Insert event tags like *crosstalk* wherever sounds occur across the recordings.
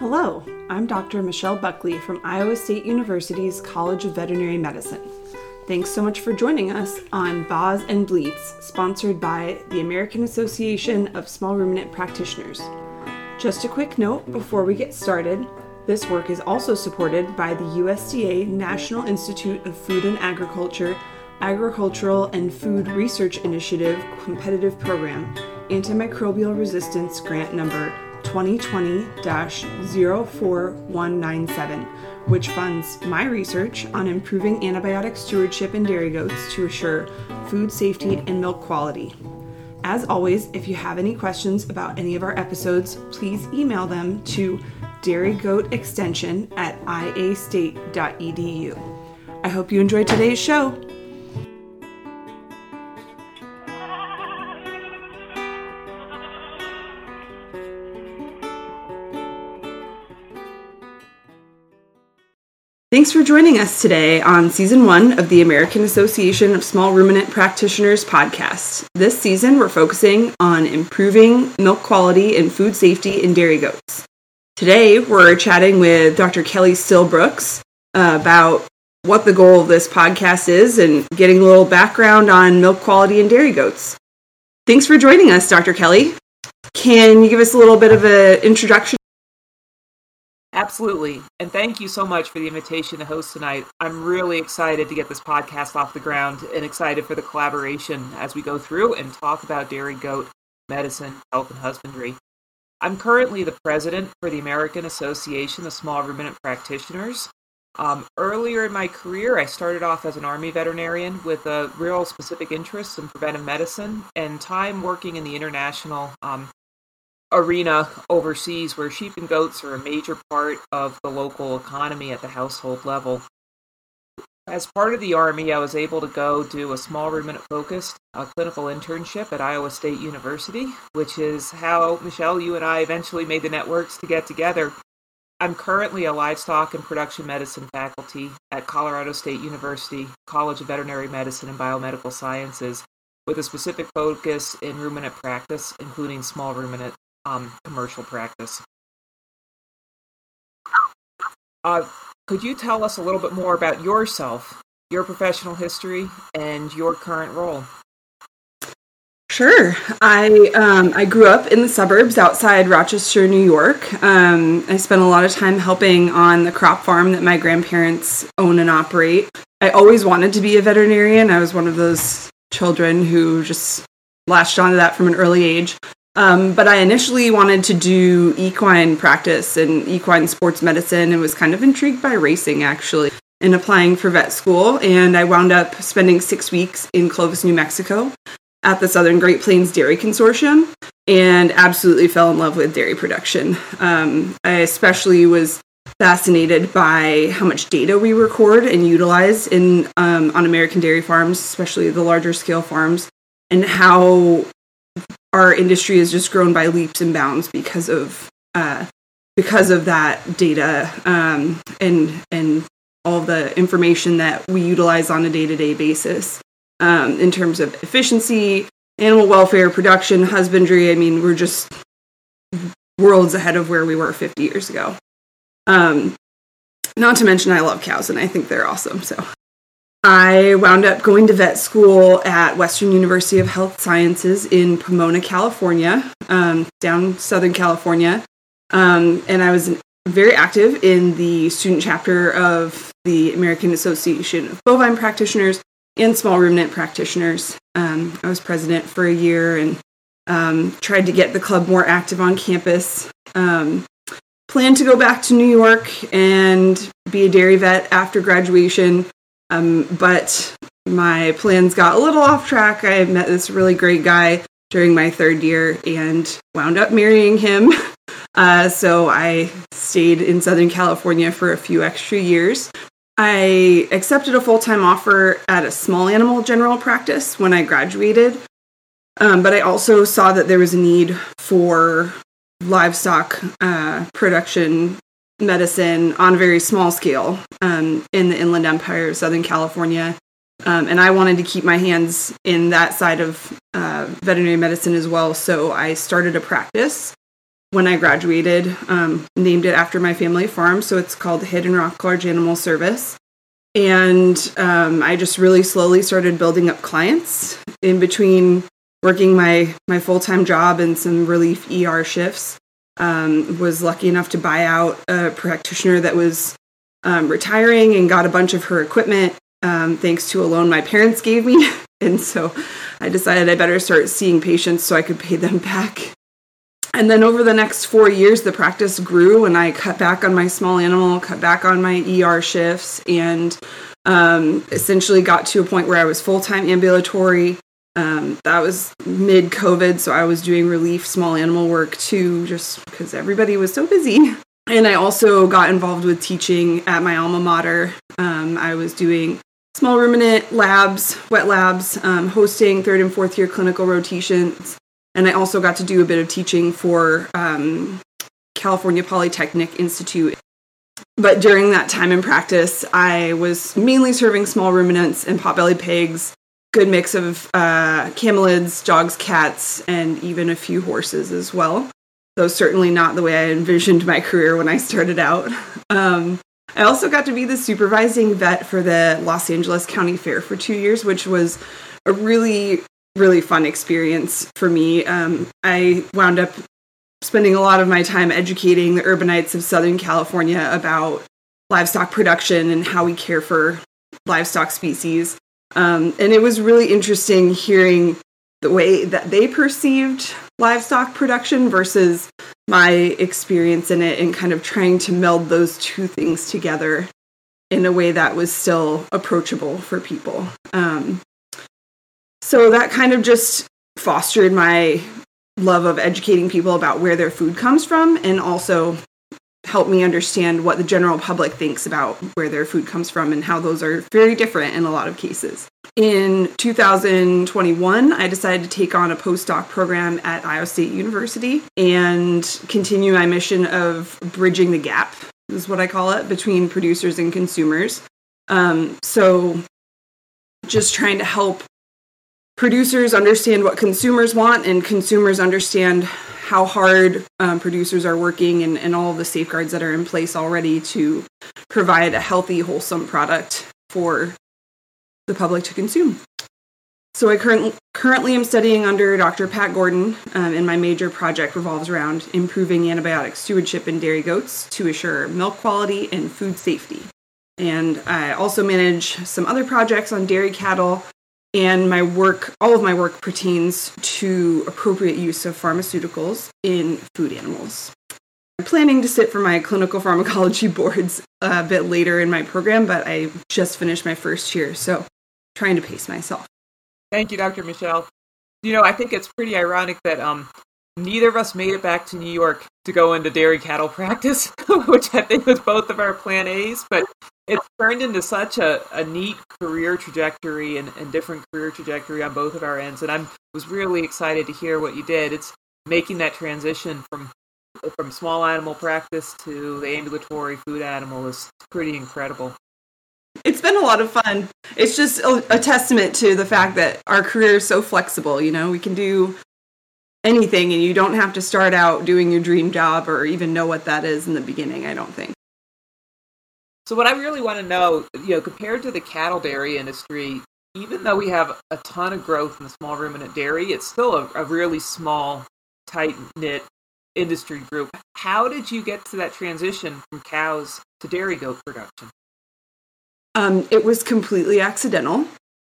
Hello, I'm Dr. Michelle Buckley from Iowa State University's College of Veterinary Medicine. Thanks so much for joining us on Baa's and Bleat's, sponsored by the American Association of Small Ruminant Practitioners. Just a quick note before we get started this work is also supported by the USDA National Institute of Food and Agriculture Agricultural and Food Research Initiative Competitive Program Antimicrobial Resistance Grant Number 2020 04197, which funds my research on improving antibiotic stewardship in dairy goats to assure food safety and milk quality. As always, if you have any questions about any of our episodes, please email them to dairygoatextension at iastate.edu. I hope you enjoyed today's show. Thanks for joining us today on season one of the American Association of Small Ruminant Practitioners podcast. This season, we're focusing on improving milk quality and food safety in dairy goats. Today, we're chatting with Dr. Kelly Still-Brooks about what the goal of this podcast is and getting a little background on milk quality in dairy goats. Thanks for joining us, Dr. Kelly. Can you give us a little bit of an introduction Absolutely. And thank you so much for the invitation to host tonight. I'm really excited to get this podcast off the ground and excited for the collaboration as we go through and talk about dairy goat medicine, health, and husbandry. I'm currently the president for the American Association of Small Ruminant Practitioners. Um, earlier in my career, I started off as an Army veterinarian with a real specific interest in preventive medicine and time working in the international um, arena overseas where sheep and goats are a major part of the local economy at the household level. As part of the Army, I was able to go do a small ruminant focused uh, clinical internship at Iowa State University, which is how, Michelle, you and I eventually made the networks to get together. I'm currently a livestock and production medicine faculty at Colorado State University College of Veterinary Medicine and Biomedical Sciences, with a specific focus in ruminant practice, including small ruminant um, commercial practice. Uh, could you tell us a little bit more about yourself, your professional history, and your current role? Sure. I um, I grew up in the suburbs outside Rochester, New York. Um, I spent a lot of time helping on the crop farm that my grandparents own and operate. I always wanted to be a veterinarian. I was one of those children who just latched onto that from an early age. Um, but I initially wanted to do equine practice and equine sports medicine and was kind of intrigued by racing actually and applying for vet school. And I wound up spending six weeks in Clovis, New Mexico at the Southern Great Plains Dairy Consortium and absolutely fell in love with dairy production. Um, I especially was fascinated by how much data we record and utilize in um, on American dairy farms, especially the larger scale farms, and how our industry has just grown by leaps and bounds because of uh, because of that data um, and and all the information that we utilize on a day to day basis um, in terms of efficiency, animal welfare, production, husbandry. I mean, we're just worlds ahead of where we were 50 years ago. Um, not to mention, I love cows and I think they're awesome. So I wound up going to vet school at Western University of Health Sciences in Pomona, California, um, down Southern California. Um, and I was very active in the student chapter of the American Association of Bovine Practitioners and Small Ruminant Practitioners. Um, I was president for a year and um, tried to get the club more active on campus. Um, planned to go back to New York and be a dairy vet after graduation um, but my plans got a little off track. I met this really great guy during my third year and wound up marrying him. *laughs* Uh, so I stayed in Southern California for a few extra years. I accepted a full time offer at a small animal general practice when I graduated, um, but I also saw that there was a need for livestock uh, production medicine on a very small scale um, in the Inland Empire of Southern California. Um, and I wanted to keep my hands in that side of uh, veterinary medicine as well. So I started a practice when I graduated, um, named it after my family farm. So it's called Hidden Rock Large Animal Service. And um, I just really slowly started building up clients in between working my, my full time job and some relief ER shifts. Um, was lucky enough to buy out a practitioner that was um, retiring and got a bunch of her equipment um, thanks to a loan my parents gave me. *laughs* and so I decided I better start seeing patients so I could pay them back. And then over the next four years, the practice grew, and I cut back on my small animal, cut back on my ER shifts, and um, essentially got to a point where I was full time ambulatory. Um, that was mid COVID, so I was doing relief small animal work too, just because everybody was so busy. *laughs* And I also got involved with teaching at my alma mater. Um, I was doing small ruminant labs, wet labs, um, hosting third and fourth year clinical rotations. And I also got to do a bit of teaching for um, California Polytechnic Institute. But during that time in practice, I was mainly serving small ruminants and potbelly pigs, good mix of uh, camelids, dogs, cats, and even a few horses as well though certainly not the way I envisioned my career when I started out. *laughs* Um, I also got to be the supervising vet for the Los Angeles County Fair for two years, which was a really, really fun experience for me. Um, I wound up spending a lot of my time educating the urbanites of Southern California about livestock production and how we care for livestock species. Um, and it was really interesting hearing the way that they perceived livestock production versus my experience in it and kind of trying to meld those two things together in a way that was still approachable for people. Um, so that kind of just fostered my love of educating people about where their food comes from and also helped me understand what the general public thinks about where their food comes from and how those are very different in a lot of cases. In 2021, I decided to take on a postdoc program at Iowa State University and continue my mission of bridging the gap, is what I call it, between producers and consumers. Um, so, just trying to help producers understand what consumers want and consumers understand how hard um, producers are working and, and all the safeguards that are in place already to provide a healthy, wholesome product for the public to consume. So I current, currently am studying under Dr. Pat Gordon, um, and my major project revolves around improving antibiotic stewardship in dairy goats to assure milk quality and food safety. And I also manage some other projects on dairy cattle, and my work, all of my work pertains to appropriate use of pharmaceuticals in food animals. I'm planning to sit for my clinical *laughs* pharmacology boards a bit later in my program, but I just finished my first year, so trying to pace myself. Thank you, Dr. Michelle. You know, I think it's pretty ironic that um, neither of us made it back to New York to go into dairy cattle *laughs* practice, which I think was both of our plan A's, but it's turned into such a, a neat career trajectory and, and different career trajectory on both of our ends. And I was really excited to hear what you did. It's making that transition from from small animal practice to the ambulatory food animal is pretty incredible it's been a lot of fun. It's just a, a, testament to the fact that our career is so flexible. You know, we can do anything, and you don't have to start out doing your dream job or even know what that is in the beginning. I don't think. So, what I really want to know, you know, compared to the cattle dairy industry, even though we have a ton of growth in the small ruminant dairy, it's still a, a really small, tight knit industry group. How did you get to that transition from cows to dairy goat production? Um, it was completely accidental,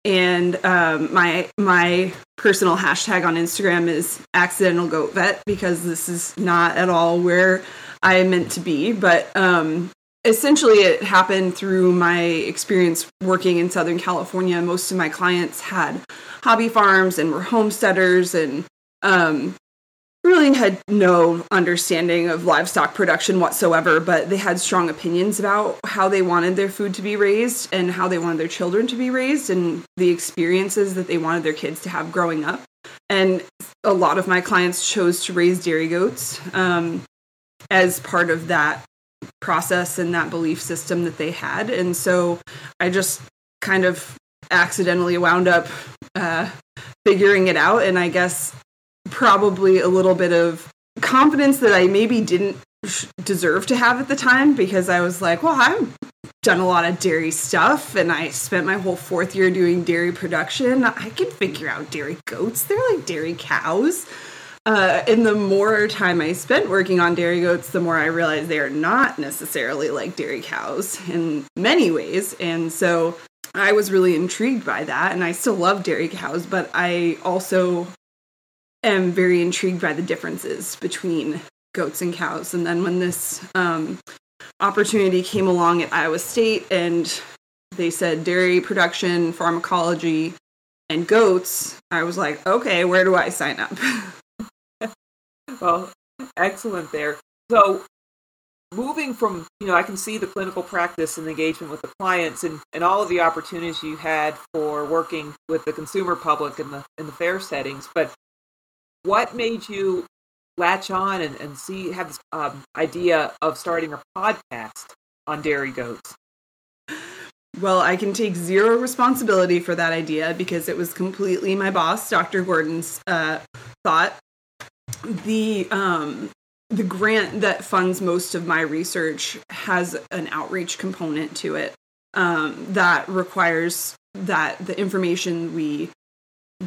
and um, my my personal hashtag on Instagram is accidental goat vet because this is not at all where I am meant to be. But um, essentially, it happened through my experience working in Southern California. Most of my clients had hobby farms and were homesteaders, and um, really had no understanding of livestock production whatsoever, but they had strong opinions about how they wanted their food to be raised and how they wanted their children to be raised and the experiences that they wanted their kids to have growing up. And a lot of my clients chose to raise dairy goats um, as part of that process and that belief system that they had. And so I just kind of accidentally wound up uh, figuring it out. And I guess probably a little bit of confidence that I maybe didn't deserve to have at the time because I was like, well, I've done a lot of dairy stuff and I spent my whole fourth year doing dairy production. I can figure out dairy goats. They're like dairy cows. Uh, and the more time I spent working on dairy goats, the more I realized they are not necessarily like dairy cows in many ways. And so I was really intrigued by that. And I still love dairy cows, but I also am very intrigued by the differences between goats and cows. And then when this um, opportunity came along at Iowa State and they said dairy production, pharmacology, and goats, I was like, okay, where do I sign up? *laughs* well, excellent there. So, moving from, you know, I can see the clinical practice and engagement with the clients and, and all of the opportunities you had for working with the consumer public in the in the fair settings, but what made you latch on and, and see have this um, idea of starting a podcast on dairy goats? Well, I can take zero responsibility for that idea because it was completely my boss, Dr. Gordon's uh, thought the um, the grant that funds most of my research has an outreach component to it um, that requires that the information we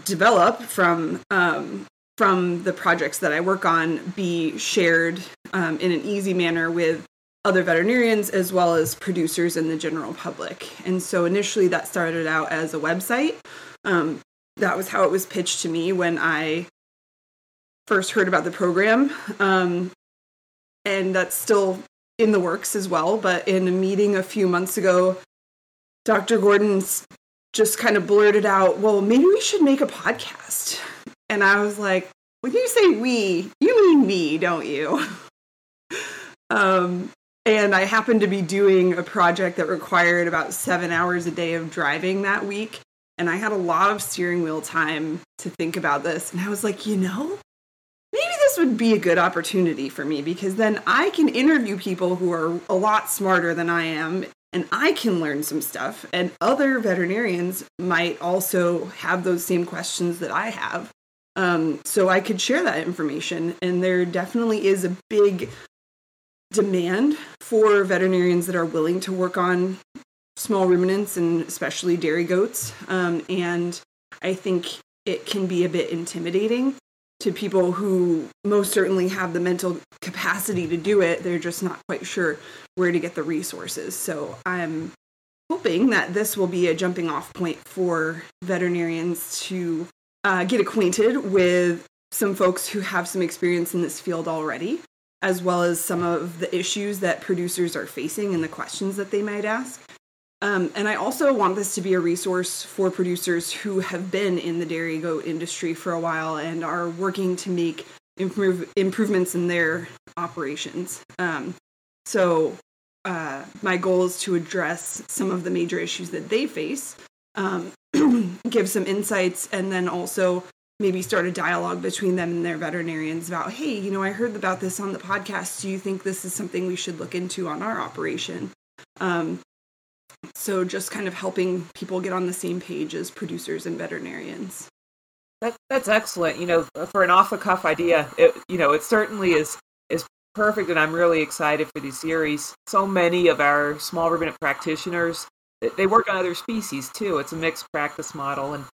develop from um, from the projects that I work on be shared um, in an easy manner with other veterinarians as well as producers and the general public. And so initially that started out as a website. Um, that was how it was pitched to me when I first heard about the program. Um, and that's still in the works as well. But in a meeting a few months ago, Dr. Gordon just kind of blurted out, well, maybe we should make a podcast. And I was like, when you say we, you mean me, don't you? um, and I happened to be doing a project that required about seven hours a day of driving that week. And I had a lot of steering wheel time to think about this. And I was like, you know, maybe this would be a good opportunity for me because then I can interview people who are a lot smarter than I am and I can learn some stuff. And other veterinarians might also have those same questions that I have. Um, so I could share that information. And there definitely is a big demand for veterinarians that are willing to work on small ruminants and especially dairy goats. Um, and I think it can be a bit intimidating to people who most certainly have the mental capacity to do it. They're just not quite sure where to get the resources. So I'm hoping that this will be a jumping off point for veterinarians to uh, get acquainted with some folks who have some experience in this field already, as well as some of the issues that producers are facing and the questions that they might ask. Um, and I also want this to be a resource for producers who have been in the dairy goat industry for a while and are working to make improve, improvements in their operations. Um, so, uh, my goal is to address some of the major issues that they face, um, *clears throat* give some insights, and then also maybe start a dialogue between them and their veterinarians about, hey, you know, I heard about this on the podcast. Do you think this is something we should look into on our operation? Um, so just kind of helping people get on the same page as producers and veterinarians. That, that's excellent. You know, for an off the cuff idea, it, you know, it certainly is is perfect, and I'm really excited for these series. So many of our small ruminant practitioners they work on other species too. It's a mixed practice model, and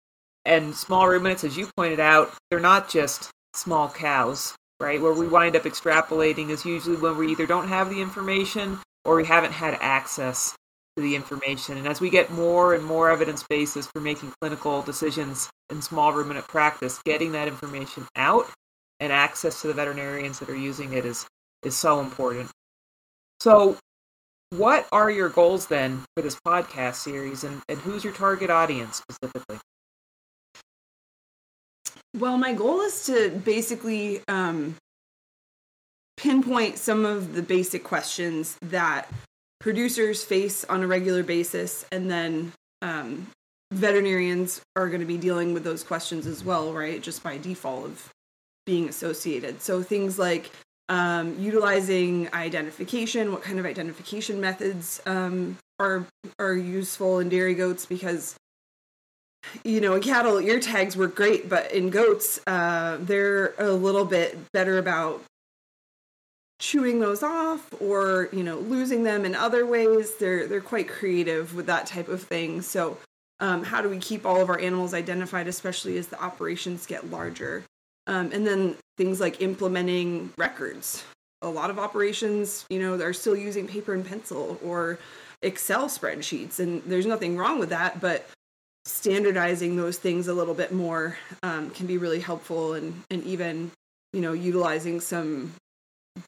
and small ruminants, as you pointed out, they're not just small cows, right? Where we wind up extrapolating is usually when we either don't have the information or we haven't had access to the information. And as we get more and more evidence bases for making clinical decisions in small ruminant practice, getting that information out and access to the veterinarians that are using it is is so important. So what are your goals then for this podcast series and, and who's your target audience specifically? Well, my goal is to basically um, pinpoint some of the basic questions that producers face on a regular basis, and then um, veterinarians are going to be dealing with those questions as well, right? Just by default of being associated. So things like um, utilizing identification, what kind of identification methods um, are are useful in dairy goats because you know in cattle ear tags work great, but in goats uh, they're a little bit better about chewing those off or you know losing them in other ways. They're they're quite creative with that type of thing. So um, how do we keep all of our animals identified especially as the operations get larger um, and then things like implementing records a lot of operations you know are still using paper and pencil or excel spreadsheets and there's nothing wrong with that but standardizing those things a little bit more um, can be really helpful and and even you know utilizing some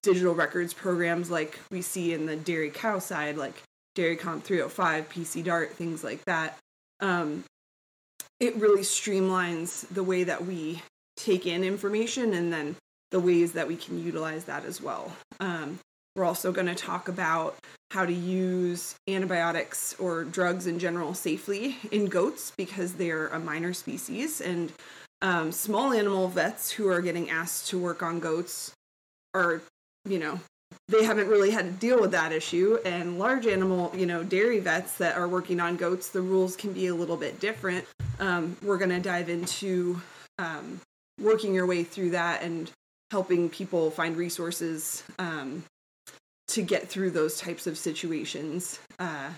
digital records programs like we see in the dairy cow side, like Dairy Comp 305, PC Dart, things like that. Um, it really streamlines the way that we take in information and then the ways that we can utilize that as well. Um, we're also going to talk about how to use antibiotics or drugs in general safely in goats because they're a minor species. And um, small animal vets who are getting asked to work on goats are you know, they haven't really had to deal with that issue. And large animal, you know, dairy vets that are working on goats, the rules can be a little bit different. Um, we're going to dive into um, working your way through that and helping people find resources um, to get through those types of situations. Uh,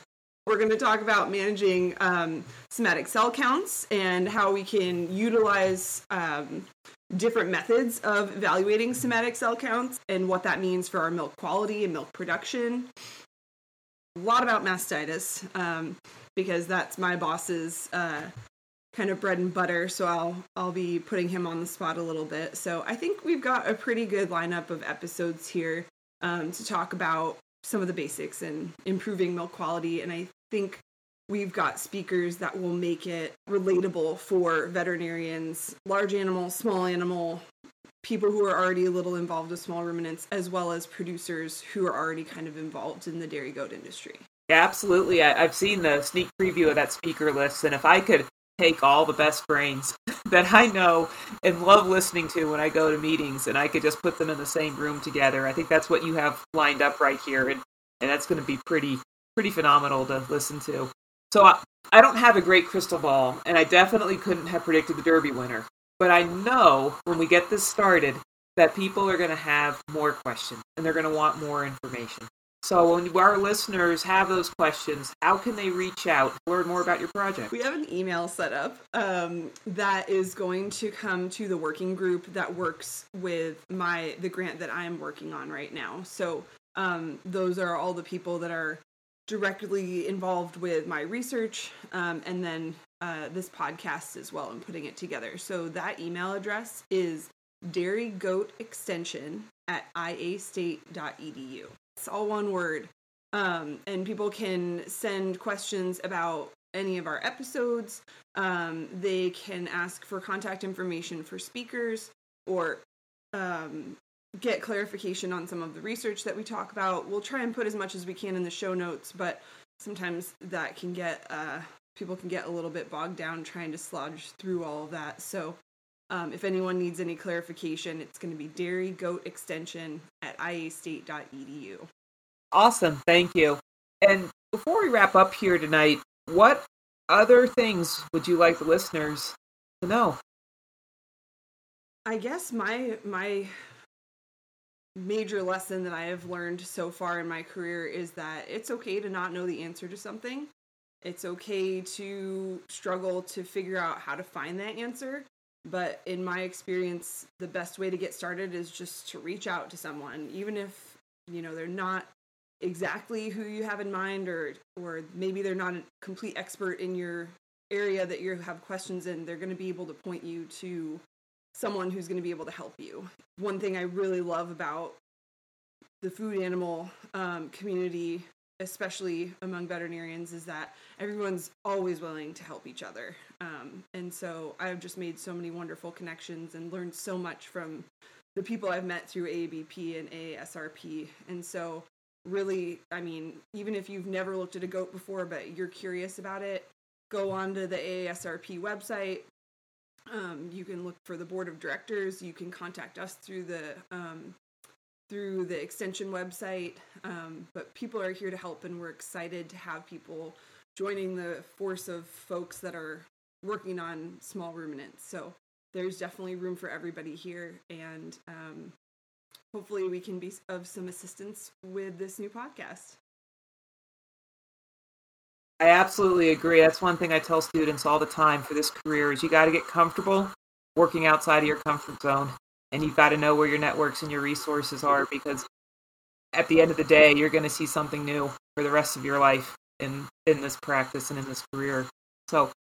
we're going to talk about managing um, somatic cell counts and how we can utilize um, different methods of evaluating somatic cell counts and what that means for our milk quality and milk production. A lot about mastitis um, because that's my boss's uh, kind of bread and butter. So I'll I'll be putting him on the spot a little bit. So I think we've got a pretty good lineup of episodes here um, to talk about some of the basics and improving milk quality. And I think we've got speakers that will make it relatable for veterinarians, large animal, small animal, people who are already a little involved with small ruminants, as well as producers who are already kind of involved in the dairy goat industry. Yeah, absolutely. I, have seen the sneak preview of that speaker list, and if I could take all the best brains *laughs* that I know and love listening to when I go to meetings, and I could just put them in the same room together, I think that's what you have lined up right here, and and that's going to be pretty pretty phenomenal to listen to. So I, I don't have a great crystal ball, and I definitely couldn't have predicted the Derby winner. But I know when we get this started that people are going to have more questions and they're going to want more information. So when our listeners have those questions, how can they reach out learn more about your project? We have an email set up um, that is going to come to the working group that works with my the grant that I am working on right now. So um, those are all the people that are directly involved with my research um, and then uh, this podcast as well and putting it together. So that email address is dairy goat extension at iastate.edu. It's all one word. Um, and people can send questions about any of our episodes. Um, they can ask for contact information for speakers or um, get clarification on some of the research that we talk about. We'll try and put as much as we can in the show notes, but sometimes that can get uh, people can get a little bit bogged down trying to sludge through all of that. So um, if anyone needs any clarification, it's going to be dairy goat extension at iastate.edu. Awesome, thank you. And before we wrap up here tonight, what other things would you like the listeners to know? I guess my my major lesson that I have learned so far in my career is that it's okay to not know the answer to something. It's okay to struggle to figure out how to find that answer. But in my experience, the best way to get started is just to reach out to someone, even if, you know, they're not exactly who you have in mind or or maybe they're not a complete expert in your area that you have questions in, they're going to be able to point you to someone who's going to be able to help you. One thing I really love about the food animal um, community, especially among veterinarians, is that everyone's always willing to help each other. Um, and so I've just made so many wonderful connections and learned so much from the people I've met through AABP and ASRP. And so, really, I mean, even if you've never looked at a goat before, but you're curious about it, go onto the AASRP website, um, you can look for the board of directors. You can contact us through the um, through the extension website. Um, but people are here to help, and we're excited to have people joining the force of folks that are working on small ruminants. So there's definitely room for everybody here, and um, hopefully we can be of some assistance with this new podcast. I absolutely agree. That's one thing I tell students all the time for this career is you got to get comfortable working outside of your comfort zone and you've got to know where your networks and your resources are because at the end of the day you're going to see something new for the rest of your life in in this practice and in this career. So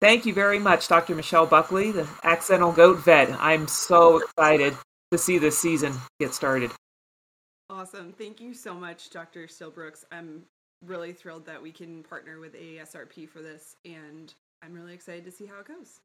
thank you very much Dr. Michelle Buckley, the accidental goat vet. I'm so excited to see this season get started. Awesome. Thank you so much, Dr. Still-Brooks. I'm really thrilled that we can partner with AASRP for this, and I'm really excited to see how it goes.